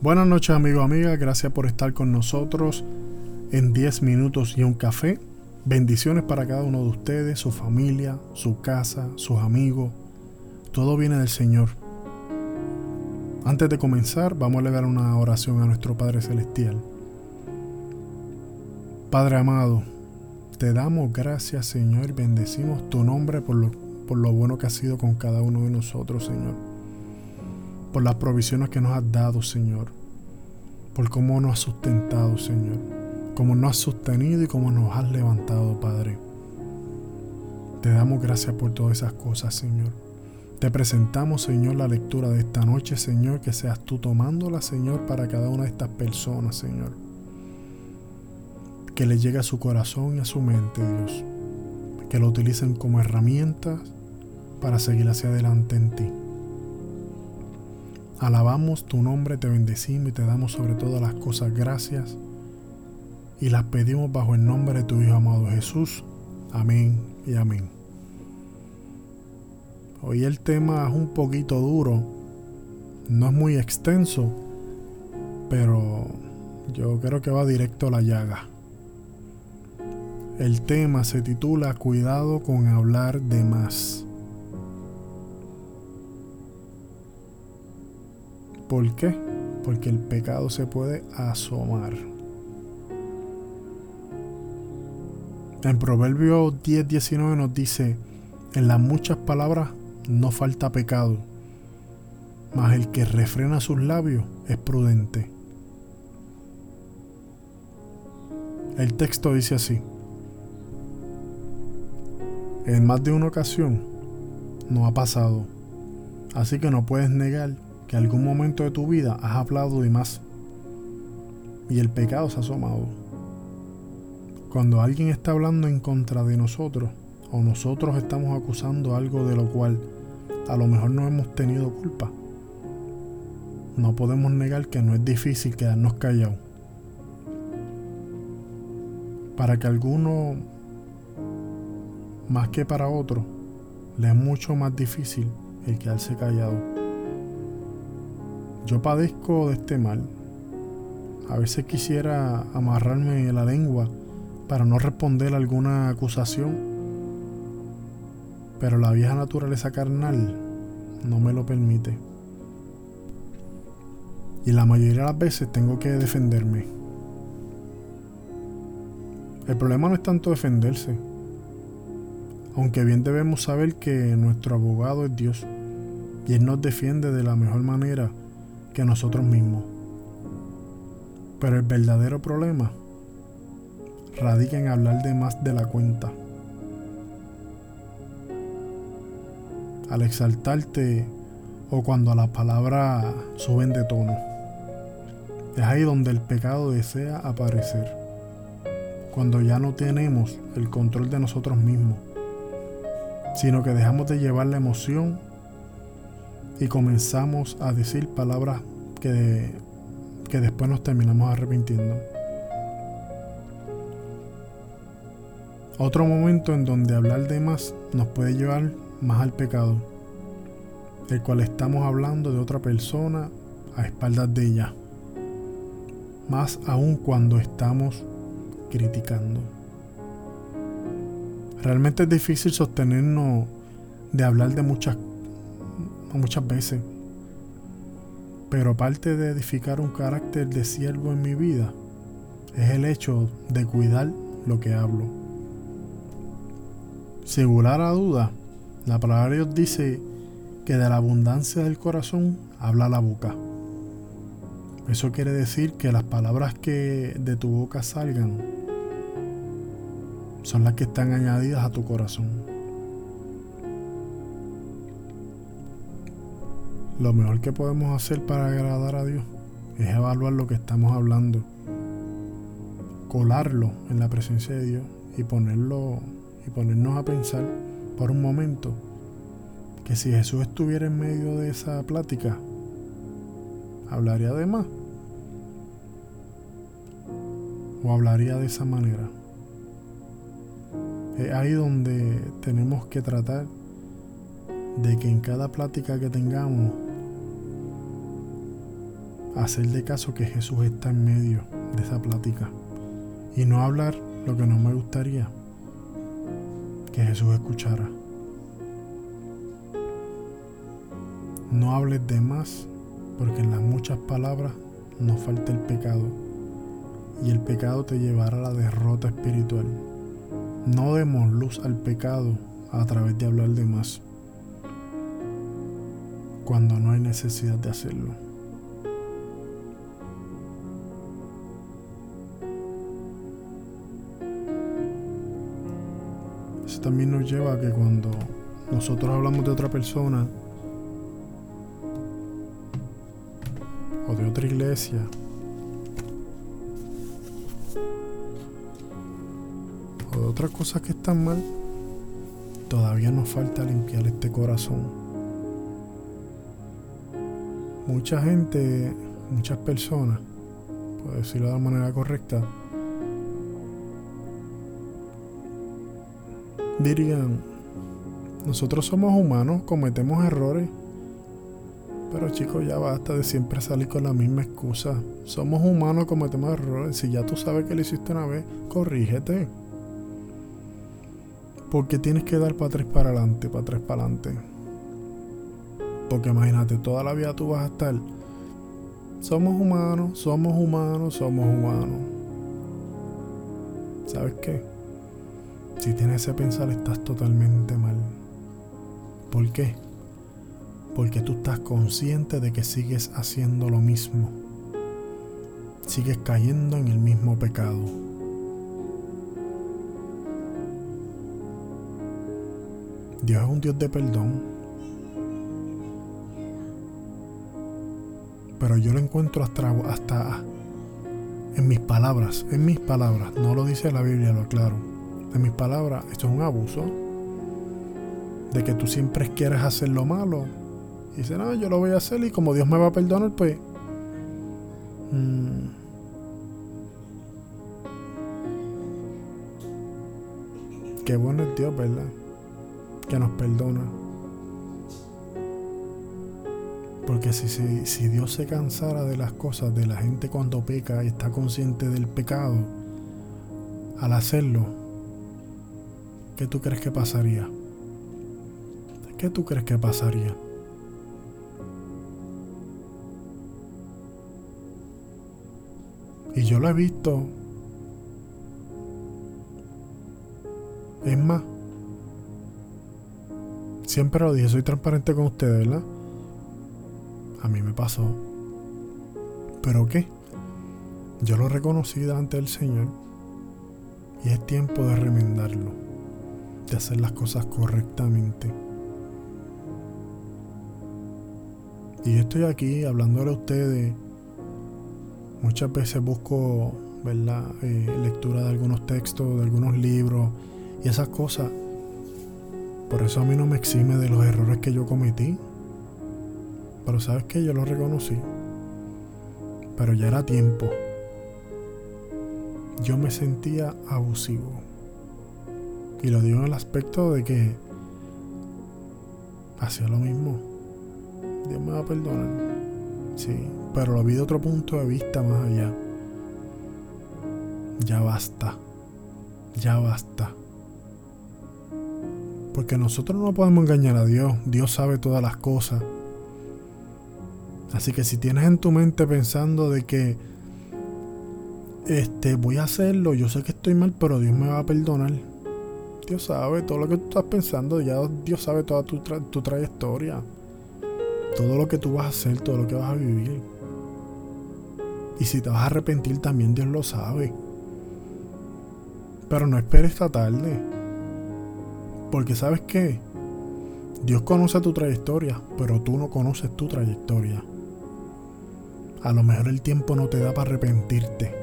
Buenas noches amigos, amigas, gracias por estar con nosotros en 10 minutos y un café. Bendiciones para cada uno de ustedes, su familia, su casa, sus amigos. Todo viene del Señor. Antes de comenzar, vamos a elevar una oración a nuestro Padre Celestial. Padre amado, te damos gracias Señor, bendecimos tu nombre por lo, por lo bueno que has sido con cada uno de nosotros Señor. Por las provisiones que nos has dado Señor. Por cómo nos has sustentado Señor. Cómo nos has sostenido y cómo nos has levantado Padre. Te damos gracias por todas esas cosas Señor. Te presentamos, Señor, la lectura de esta noche, Señor, que seas tú tomándola, Señor, para cada una de estas personas, Señor. Que le llegue a su corazón y a su mente, Dios. Que lo utilicen como herramientas para seguir hacia adelante en ti. Alabamos tu nombre, te bendecimos y te damos sobre todas las cosas gracias. Y las pedimos bajo el nombre de tu Hijo amado Jesús. Amén y amén. Hoy el tema es un poquito duro, no es muy extenso, pero yo creo que va directo a la llaga. El tema se titula Cuidado con hablar de más. ¿Por qué? Porque el pecado se puede asomar. En Proverbio 10:19 nos dice, en las muchas palabras no falta pecado, mas el que refrena sus labios es prudente. El texto dice así, en más de una ocasión no ha pasado, así que no puedes negar que algún momento de tu vida has hablado de más y el pecado se ha asomado. Cuando alguien está hablando en contra de nosotros o nosotros estamos acusando algo de lo cual a lo mejor no hemos tenido culpa. No podemos negar que no es difícil quedarnos callados. Para que alguno, más que para otro, le es mucho más difícil el quedarse callado. Yo padezco de este mal. A veces quisiera amarrarme la lengua para no responder alguna acusación pero la vieja naturaleza carnal no me lo permite. Y la mayoría de las veces tengo que defenderme. El problema no es tanto defenderse, aunque bien debemos saber que nuestro abogado es Dios y Él nos defiende de la mejor manera que nosotros mismos. Pero el verdadero problema radica en hablar de más de la cuenta. al exaltarte o cuando las palabras suben de tono. Es ahí donde el pecado desea aparecer. Cuando ya no tenemos el control de nosotros mismos, sino que dejamos de llevar la emoción y comenzamos a decir palabras que, que después nos terminamos arrepintiendo. Otro momento en donde hablar de más nos puede llevar más al pecado, el cual estamos hablando de otra persona a espaldas de ella, más aún cuando estamos criticando. Realmente es difícil sostenernos de hablar de muchas, muchas veces, pero parte de edificar un carácter de siervo en mi vida es el hecho de cuidar lo que hablo. Singular a duda, la palabra de Dios dice que de la abundancia del corazón habla la boca. Eso quiere decir que las palabras que de tu boca salgan son las que están añadidas a tu corazón. Lo mejor que podemos hacer para agradar a Dios es evaluar lo que estamos hablando, colarlo en la presencia de Dios y ponerlo y ponernos a pensar por un momento que si Jesús estuviera en medio de esa plática, hablaría de más. O hablaría de esa manera. Es ahí donde tenemos que tratar de que en cada plática que tengamos hacer de caso que Jesús está en medio de esa plática y no hablar lo que no me gustaría que Jesús escuchara. No hables de más porque en las muchas palabras no falta el pecado y el pecado te llevará a la derrota espiritual. No demos luz al pecado a través de hablar de más cuando no hay necesidad de hacerlo. También nos lleva a que cuando nosotros hablamos de otra persona o de otra iglesia, o de otras cosas que están mal, todavía nos falta limpiar este corazón. Mucha gente, muchas personas, por decirlo de la manera correcta, dirían, nosotros somos humanos, cometemos errores, pero chicos, ya basta de siempre salir con la misma excusa. Somos humanos, cometemos errores. Si ya tú sabes que lo hiciste una vez, corrígete. Porque tienes que dar para tres para adelante, para tres para adelante. Porque imagínate, toda la vida tú vas a estar. Somos humanos, somos humanos, somos humanos. ¿Sabes qué? Si tienes ese pensar, estás totalmente mal. ¿Por qué? Porque tú estás consciente de que sigues haciendo lo mismo. Sigues cayendo en el mismo pecado. Dios es un Dios de perdón. pero yo lo encuentro hasta, hasta en mis palabras, en mis palabras, no lo dice la Biblia, lo aclaro. En mis palabras, esto es un abuso. De que tú siempre quieres hacer lo malo. Y dices, no, yo lo voy a hacer y como Dios me va a perdonar, pues... Mm, qué bueno es Dios, ¿verdad? Que nos perdona. Porque si, si, Dios se cansara de las cosas, de la gente cuando peca y está consciente del pecado, al hacerlo, ¿qué tú crees que pasaría? ¿Qué tú crees que pasaría? Y yo lo he visto. Es más, siempre lo dije, soy transparente con ustedes, ¿verdad? A mí me pasó. ¿Pero qué? Yo lo reconocí delante del Señor y es tiempo de remendarlo, de hacer las cosas correctamente. Y estoy aquí hablándole a ustedes. Muchas veces busco, ¿verdad? Eh, lectura de algunos textos, de algunos libros y esas cosas. Por eso a mí no me exime de los errores que yo cometí. Pero sabes que yo lo reconocí. Pero ya era tiempo. Yo me sentía abusivo. Y lo digo en el aspecto de que hacía lo mismo. Dios me va a perdonar. Sí, pero lo vi de otro punto de vista más allá. Ya basta. Ya basta. Porque nosotros no podemos engañar a Dios. Dios sabe todas las cosas. Así que si tienes en tu mente pensando de que este voy a hacerlo, yo sé que estoy mal, pero Dios me va a perdonar. Dios sabe todo lo que tú estás pensando, ya Dios sabe toda tu, tu trayectoria. Todo lo que tú vas a hacer, todo lo que vas a vivir. Y si te vas a arrepentir también Dios lo sabe. Pero no esperes esta tarde. Porque sabes qué? Dios conoce tu trayectoria, pero tú no conoces tu trayectoria. A lo mejor el tiempo no te da para arrepentirte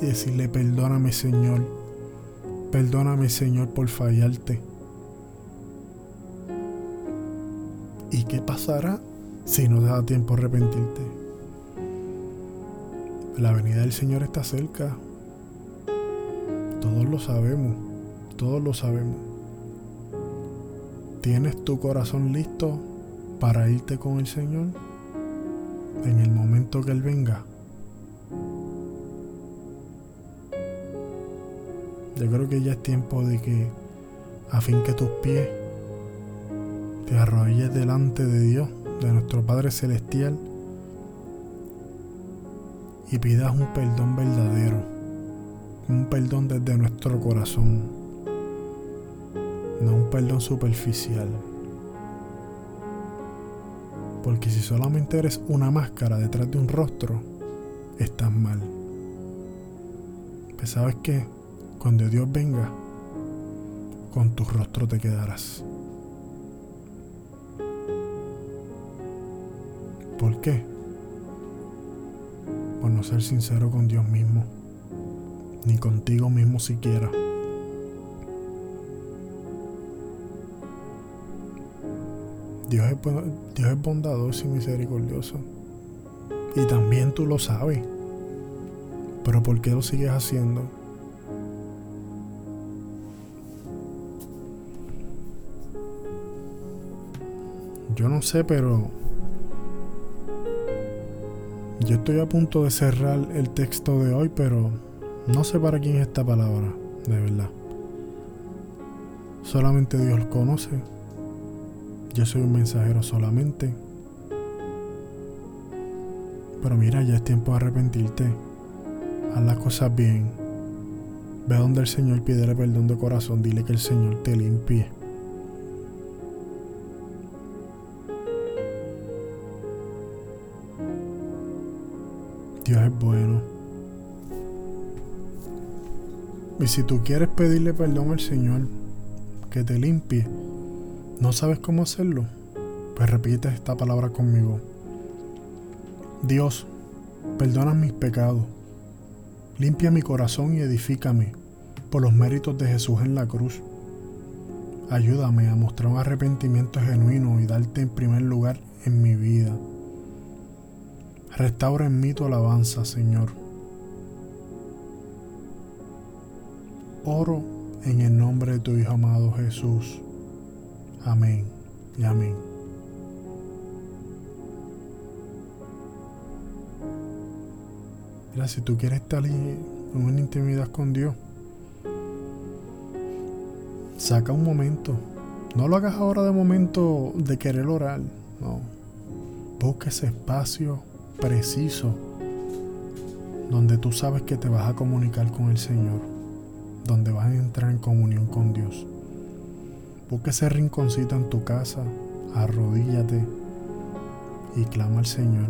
y decirle perdóname Señor, perdóname Señor por fallarte. ¿Y qué pasará si no te da tiempo a arrepentirte? La venida del Señor está cerca. Todos lo sabemos, todos lo sabemos. ¿Tienes tu corazón listo para irte con el Señor? en el momento que Él venga, yo creo que ya es tiempo de que a fin que tus pies te arrodilles delante de Dios, de nuestro Padre Celestial, y pidas un perdón verdadero, un perdón desde nuestro corazón, no un perdón superficial. Porque si solamente eres una máscara detrás de un rostro, estás mal. Pues sabes que cuando Dios venga, con tu rostro te quedarás. ¿Por qué? Por no ser sincero con Dios mismo, ni contigo mismo siquiera. Dios es, bondadoso y misericordioso. Y también tú lo sabes. Pero ¿por qué lo sigues haciendo? Yo no sé, pero yo estoy a punto de cerrar el texto de hoy, pero no sé para quién es esta palabra, de verdad. Solamente Dios conoce. Yo soy un mensajero solamente. Pero mira, ya es tiempo de arrepentirte. Haz las cosas bien. Ve donde el Señor pide perdón de corazón. Dile que el Señor te limpie. Dios es bueno. Y si tú quieres pedirle perdón al Señor, que te limpie, ¿No sabes cómo hacerlo? Pues repite esta palabra conmigo. Dios, perdona mis pecados. Limpia mi corazón y edifícame por los méritos de Jesús en la cruz. Ayúdame a mostrar un arrepentimiento genuino y darte en primer lugar en mi vida. Restaura en mí tu alabanza, Señor. Oro en el nombre de tu Hijo amado Jesús. Amén y amén. Mira, si tú quieres estar en una intimidad con Dios, saca un momento. No lo hagas ahora de momento de querer orar. No. Busca ese espacio preciso donde tú sabes que te vas a comunicar con el Señor, donde vas a entrar en comunión con Dios. Busca ese rinconcito en tu casa, arrodíllate y clama al Señor.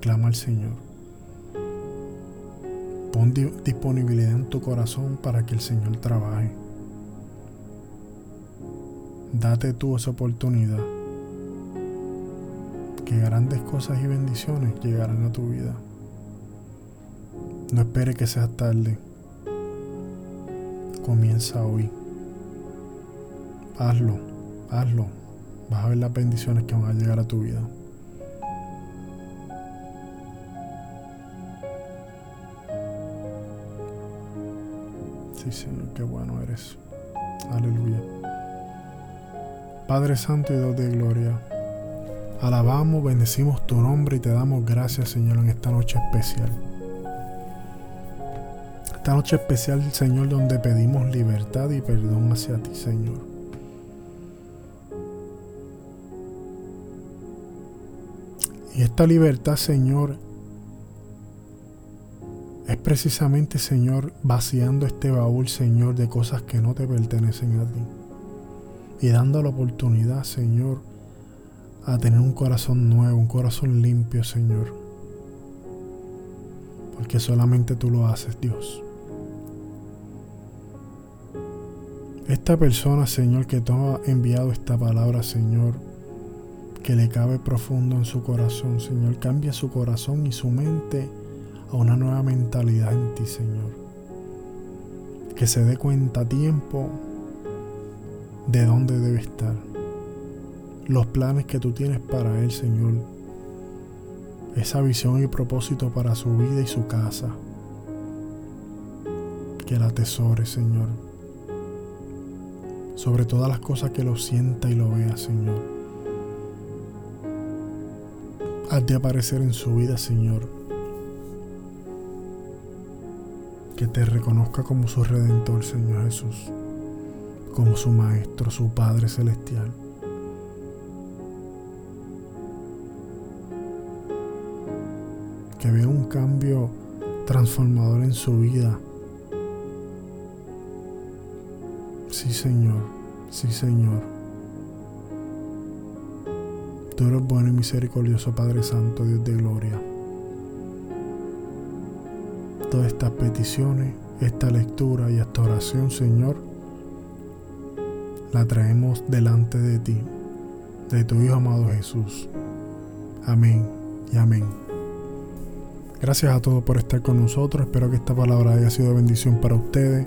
Clama al Señor. Pon disponibilidad en tu corazón para que el Señor trabaje. Date tú esa oportunidad. Que grandes cosas y bendiciones llegarán a tu vida. No espere que sea tarde comienza hoy. Hazlo, hazlo. Vas a ver las bendiciones que van a llegar a tu vida. Sí, Señor, qué bueno eres. Aleluya. Padre Santo y Dios de Gloria, alabamos, bendecimos tu nombre y te damos gracias, Señor, en esta noche especial esta noche especial, Señor, donde pedimos libertad y perdón hacia ti, Señor. Y esta libertad, Señor, es precisamente, Señor, vaciando este baúl, Señor, de cosas que no te pertenecen a ti. Y dando la oportunidad, Señor, a tener un corazón nuevo, un corazón limpio, Señor. Porque solamente tú lo haces, Dios. Esta persona, Señor, que tú has enviado esta palabra, Señor, que le cabe profundo en su corazón, Señor, cambia su corazón y su mente a una nueva mentalidad en ti, Señor. Que se dé cuenta a tiempo de dónde debe estar. Los planes que tú tienes para él, Señor. Esa visión y propósito para su vida y su casa. Que la atesore, Señor sobre todas las cosas que lo sienta y lo vea, Señor. haz de aparecer en su vida, Señor. Que te reconozca como su redentor, Señor Jesús. Como su Maestro, su Padre Celestial. Que vea un cambio transformador en su vida. Sí, Señor. Sí, Señor. Tú eres bueno y misericordioso Padre Santo, Dios de gloria. Todas estas peticiones, esta lectura y esta oración, Señor, la traemos delante de ti, de tu Hijo amado Jesús. Amén y amén. Gracias a todos por estar con nosotros. Espero que esta palabra haya sido bendición para ustedes.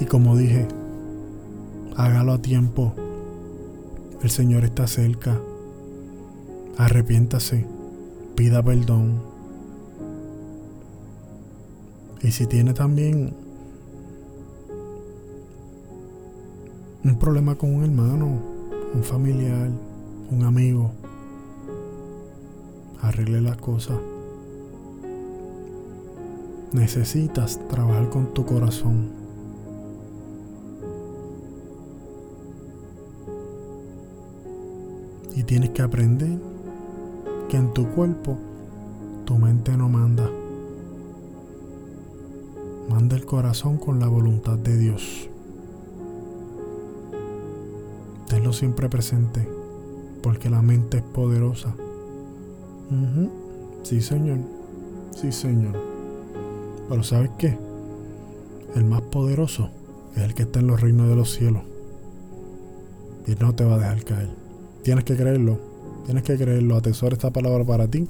Y como dije, hágalo a tiempo. El Señor está cerca arrepiéntase, pida perdón. Y si tiene también un problema con un hermano, un familiar, un amigo, arregle las cosas. Necesitas trabajar con tu corazón. Y tienes que aprender que en tu cuerpo tu mente no manda. Manda el corazón con la voluntad de Dios. Tenlo siempre presente, porque la mente es poderosa. Sí, Señor. Sí, Señor. Pero ¿sabes qué? El más poderoso es el que está en los reinos de los cielos. Y no te va a dejar caer. Tienes que creerlo Tienes que creerlo, atesora esta palabra para ti.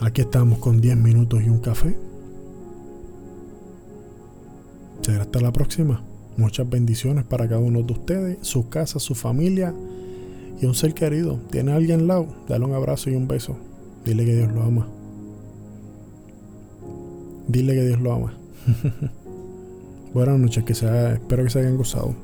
Aquí estamos con 10 minutos y un café. Será hasta la próxima. Muchas bendiciones para cada uno de ustedes, su casa, su familia y un ser querido. ¿Tiene alguien al lado? Dale un abrazo y un beso. Dile que Dios lo ama. Dile que Dios lo ama. Buenas noches, que sea, espero que se hayan gozado.